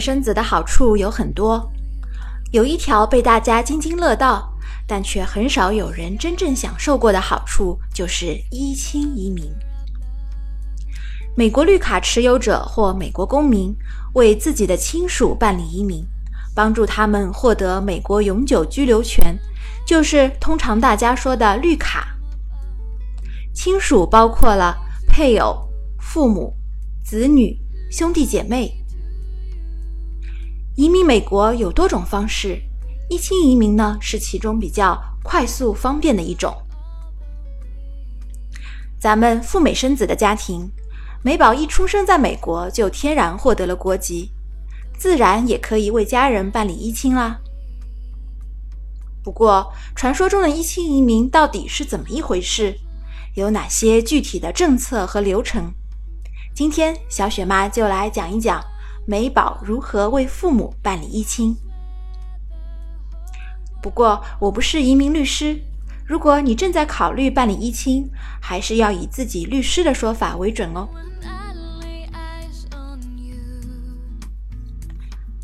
生子的好处有很多，有一条被大家津津乐道，但却很少有人真正享受过的好处，就是依亲移民。美国绿卡持有者或美国公民为自己的亲属办理移民，帮助他们获得美国永久居留权，就是通常大家说的绿卡。亲属包括了配偶、父母、子女、兄弟姐妹。移民美国有多种方式，一亲移民呢是其中比较快速方便的一种。咱们赴美生子的家庭，美宝一出生在美国就天然获得了国籍，自然也可以为家人办理一亲啦。不过，传说中的一亲移民到底是怎么一回事？有哪些具体的政策和流程？今天小雪妈就来讲一讲。美宝如何为父母办理一亲？不过我不是移民律师，如果你正在考虑办理一亲，还是要以自己律师的说法为准哦。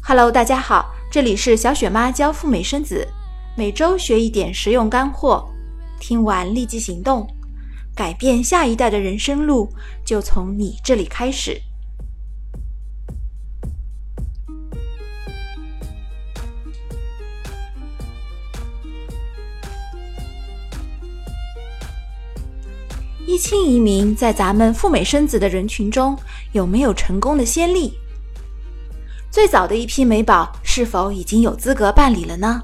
Hello，大家好，这里是小雪妈教赴美生子，每周学一点实用干货，听完立即行动，改变下一代的人生路就从你这里开始。一亲移民在咱们赴美生子的人群中有没有成功的先例？最早的一批美宝是否已经有资格办理了呢？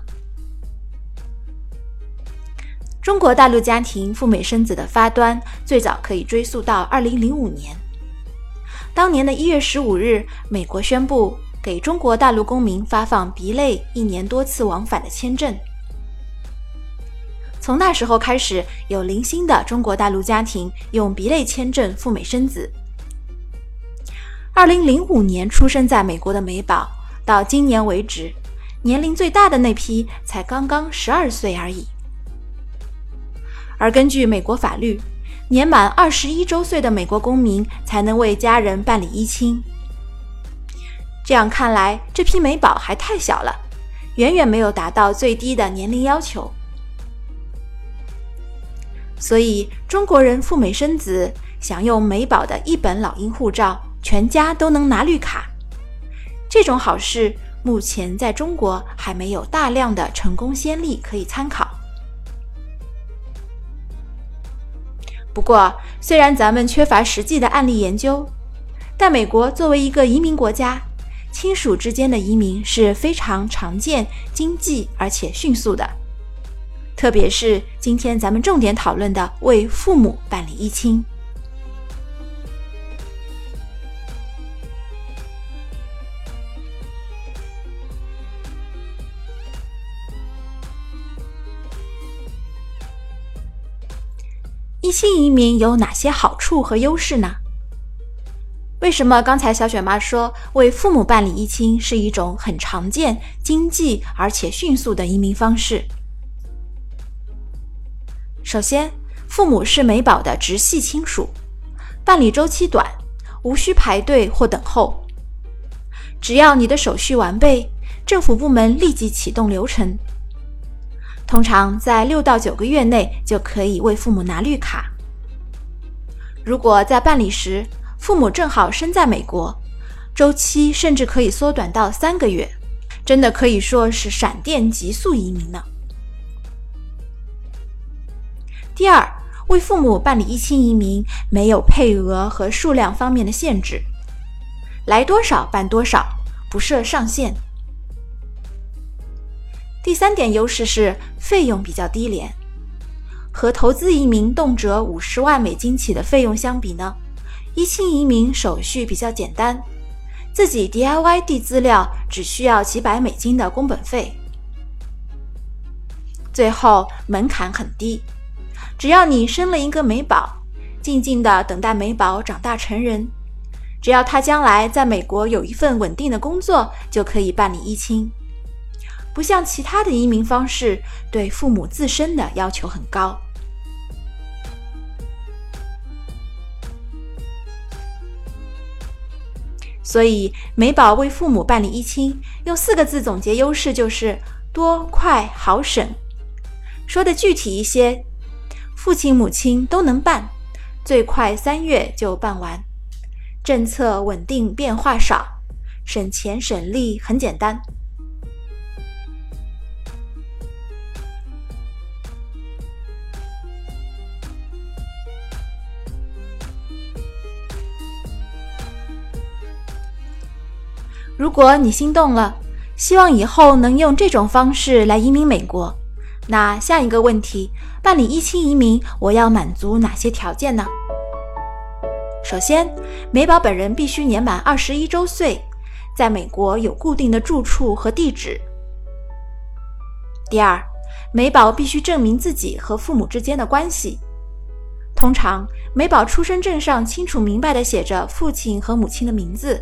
中国大陆家庭赴美生子的发端最早可以追溯到2005年，当年的一月十五日，美国宣布给中国大陆公民发放 B 类一年多次往返的签证。从那时候开始，有零星的中国大陆家庭用 B 类签证赴美生子。二零零五年出生在美国的美宝，到今年为止，年龄最大的那批才刚刚十二岁而已。而根据美国法律，年满二十一周岁的美国公民才能为家人办理一亲。这样看来，这批美宝还太小了，远远没有达到最低的年龄要求。所以，中国人赴美生子，享用美宝的一本老鹰护照，全家都能拿绿卡。这种好事，目前在中国还没有大量的成功先例可以参考。不过，虽然咱们缺乏实际的案例研究，但美国作为一个移民国家，亲属之间的移民是非常常见、经济而且迅速的。特别是今天咱们重点讨论的为父母办理一亲，一亲移民有哪些好处和优势呢？为什么刚才小雪妈说为父母办理一亲是一种很常见、经济而且迅速的移民方式？首先，父母是美宝的直系亲属，办理周期短，无需排队或等候。只要你的手续完备，政府部门立即启动流程，通常在六到九个月内就可以为父母拿绿卡。如果在办理时父母正好身在美国，周期甚至可以缩短到三个月，真的可以说是闪电急速移民呢。第二，为父母办理一亲移民没有配额和数量方面的限制，来多少办多少，不设上限。第三点优势是费用比较低廉，和投资移民动辄五十万美金起的费用相比呢，一亲移民手续比较简单，自己 DIY 递资料只需要几百美金的工本费，最后门槛很低。只要你生了一个美宝，静静的等待美宝长大成人，只要他将来在美国有一份稳定的工作，就可以办理一亲。不像其他的移民方式，对父母自身的要求很高。所以美宝为父母办理一亲，用四个字总结优势就是多、快、好、省。说的具体一些，父亲母亲都能办，最快三月就办完，政策稳定，变化少，省钱省力，很简单。如果你心动了，希望以后能用这种方式来移民美国，那下一个问题，办理一亲移民，我要满足哪些条件呢？首先，美宝本人必须年满二十一周岁，在美国有固定的住处和地址。第二，美宝必须证明自己和父母之间的关系，通常美宝出生证上清楚明白的写着父亲和母亲的名字。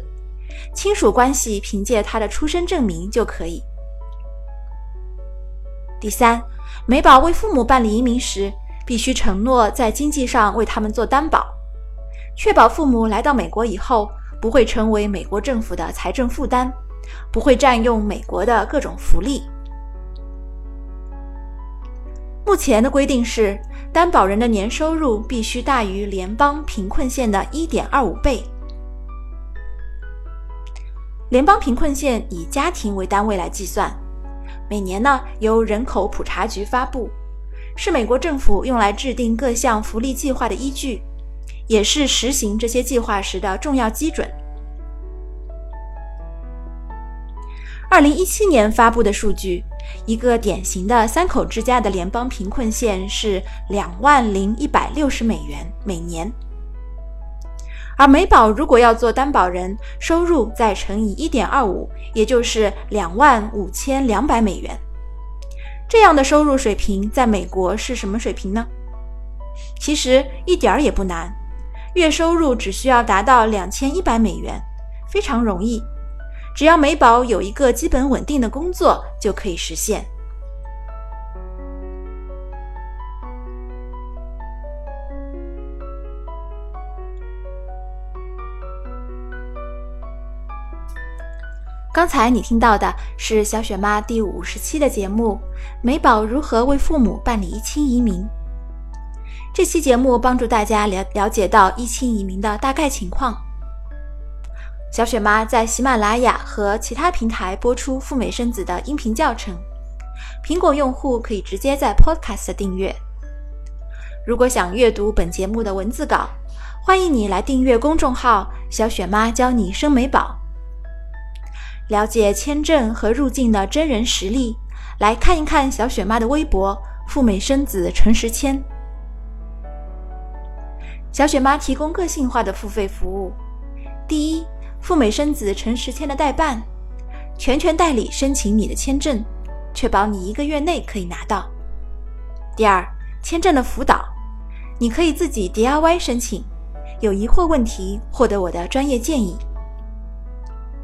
亲属关系凭借他的出生证明就可以。第三，美宝为父母办理移民时，必须承诺在经济上为他们做担保，确保父母来到美国以后不会成为美国政府的财政负担，不会占用美国的各种福利。目前的规定是，担保人的年收入必须大于联邦贫困线的一点二五倍。联邦贫困线以家庭为单位来计算，每年呢由人口普查局发布，是美国政府用来制定各项福利计划的依据，也是实行这些计划时的重要基准。二零一七年发布的数据，一个典型的三口之家的联邦贫困线是两万零一百六十美元每年。而美宝如果要做担保人，收入再乘以一点二五，也就是两万五千两百美元。这样的收入水平在美国是什么水平呢？其实一点儿也不难，月收入只需要达到两千一百美元，非常容易。只要美宝有一个基本稳定的工作，就可以实现。刚才你听到的是小雪妈第五十期的节目《美宝如何为父母办理一亲移民》。这期节目帮助大家了了解到一亲移民的大概情况。小雪妈在喜马拉雅和其他平台播出赴美生子的音频教程，苹果用户可以直接在 Podcast 订阅。如果想阅读本节目的文字稿，欢迎你来订阅公众号“小雪妈教你生美宝”。了解签证和入境的真人实例，来看一看小雪妈的微博“赴美生子陈时谦”。小雪妈提供个性化的付费服务：第一，赴美生子陈时谦的代办，全权代理申请你的签证，确保你一个月内可以拿到；第二，签证的辅导，你可以自己 DIY 申请，有疑惑问题获得我的专业建议；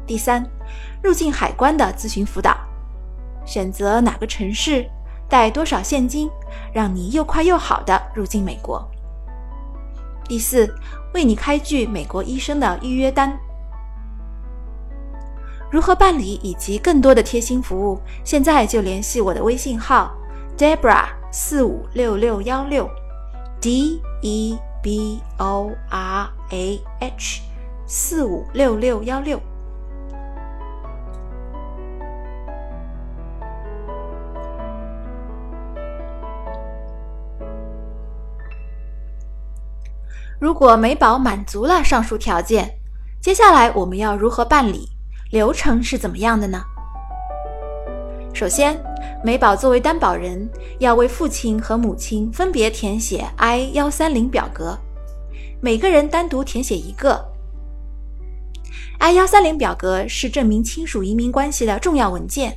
第三。入境海关的咨询辅导，选择哪个城市，带多少现金，让你又快又好的入境美国。第四，为你开具美国医生的预约单。如何办理以及更多的贴心服务，现在就联系我的微信号 Debra 四五六六幺六，D E B O R A H 四五六六幺六。如果美宝满足了上述条件，接下来我们要如何办理？流程是怎么样的呢？首先，美宝作为担保人，要为父亲和母亲分别填写 I 幺三零表格，每个人单独填写一个。I 幺三零表格是证明亲属移民关系的重要文件，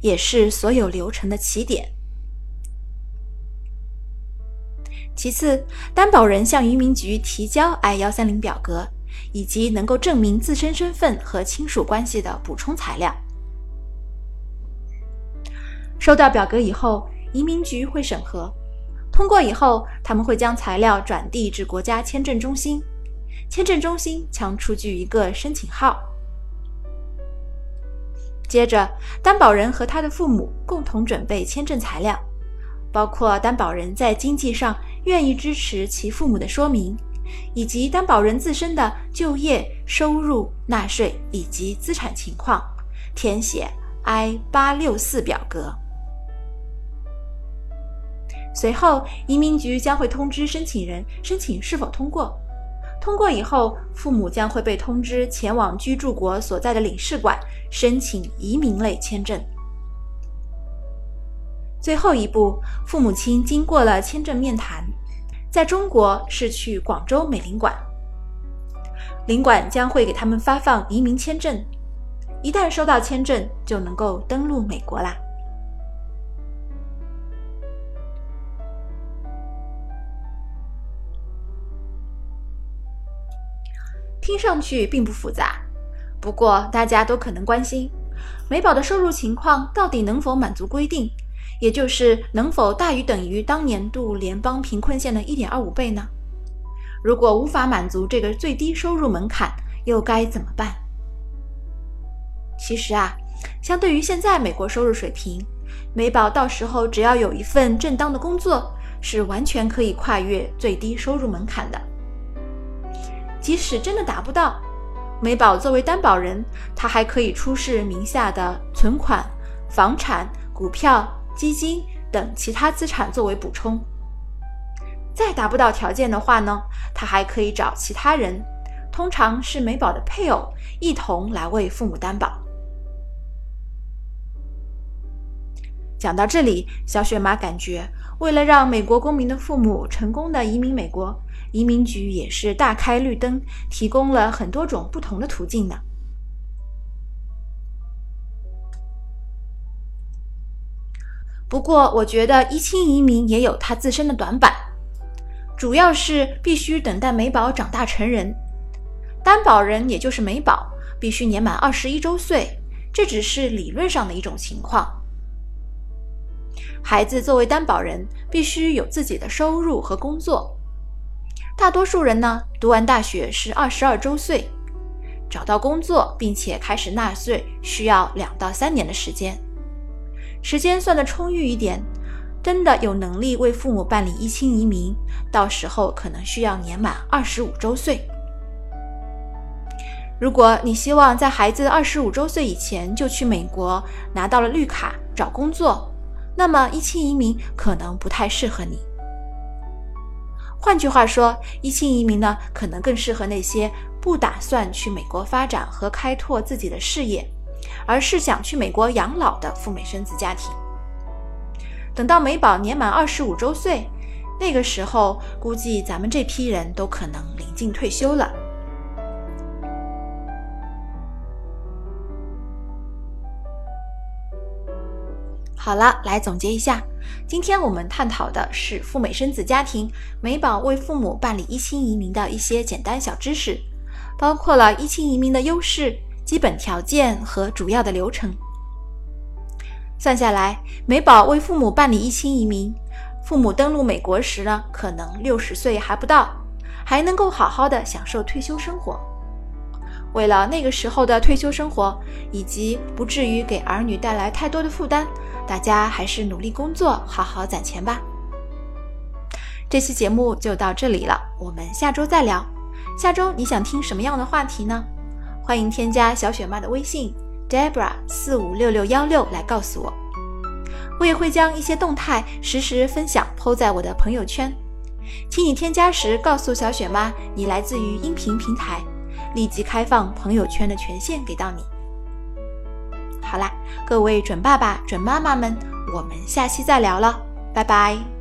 也是所有流程的起点。其次，担保人向移民局提交 I 幺三零表格以及能够证明自身身份和亲属关系的补充材料。收到表格以后，移民局会审核，通过以后，他们会将材料转递至国家签证中心，签证中心将出具一个申请号，接着，担保人和他的父母共同准备签证材料，包括担保人在经济上愿意支持其父母的说明，以及担保人自身的就业、收入、纳税以及资产情况，填写 I 八六四表格。随后，移民局将会通知申请人申请是否通过。通过以后，父母将会被通知前往居住国所在的领事馆申请移民类签证。最后一步，父母亲经过了签证面谈，在中国是去广州美领馆，领馆将会给他们发放移民签证。一旦收到签证，就能够登陆美国啦。听上去并不复杂，不过大家都可能关心，美宝的收入情况到底能否满足规定，也就是能否大于等于当年度联邦贫困线的一点二五倍呢？如果无法满足这个最低收入门槛，又该怎么办？其实啊，相对于现在美国收入水平，美宝到时候只要有一份正当的工作，是完全可以跨越最低收入门槛的。即使真的达不到，美宝作为担保人，他还可以出示名下的存款、房产、股票、基金等其他资产作为补充。再达不到条件的话呢，他还可以找其他人，通常是美宝的配偶，一同来为父母担保。讲到这里，小雪妈感觉，为了让美国公民的父母成功的移民美国。移民局也是大开绿灯，提供了很多种不同的途径呢。不过，我觉得一亲移民也有它自身的短板，主要是必须等待美宝长大成人，担保人也就是美宝必须年满二十一周岁，这只是理论上的一种情况。孩子作为担保人，必须有自己的收入和工作。大多数人呢，读完大学是二十二周岁，找到工作并且开始纳税需要两到三年的时间。时间算得充裕一点，真的有能力为父母办理一亲移民，到时候可能需要年满二十五周岁。如果你希望在孩子二十五周岁以前就去美国拿到了绿卡找工作，那么一亲移民可能不太适合你。换句话说，一亲移民呢，可能更适合那些不打算去美国发展和开拓自己的事业，而是想去美国养老的赴美生子家庭。等到美宝年满二十五周岁，那个时候估计咱们这批人都可能临近退休了。好了，来总结一下。今天我们探讨的是赴美生子家庭美宝为父母办理一亲移民的一些简单小知识，包括了一亲移民的优势、基本条件和主要的流程。算下来，美宝为父母办理一亲移民，父母登陆美国时呢，可能六十岁还不到，还能够好好的享受退休生活。为了那个时候的退休生活，以及不至于给儿女带来太多的负担。大家还是努力工作，好好攒钱吧。这期节目就到这里了，我们下周再聊。下周你想听什么样的话题呢？欢迎添加小雪妈的微信 Debra 四五六六幺六来告诉我。我也会将一些动态实时分享抛在我的朋友圈，请你添加时告诉小雪妈你来自于音频平台，立即开放朋友圈的权限给到你。好啦，各位准爸爸、准妈妈们，我们下期再聊了，拜拜。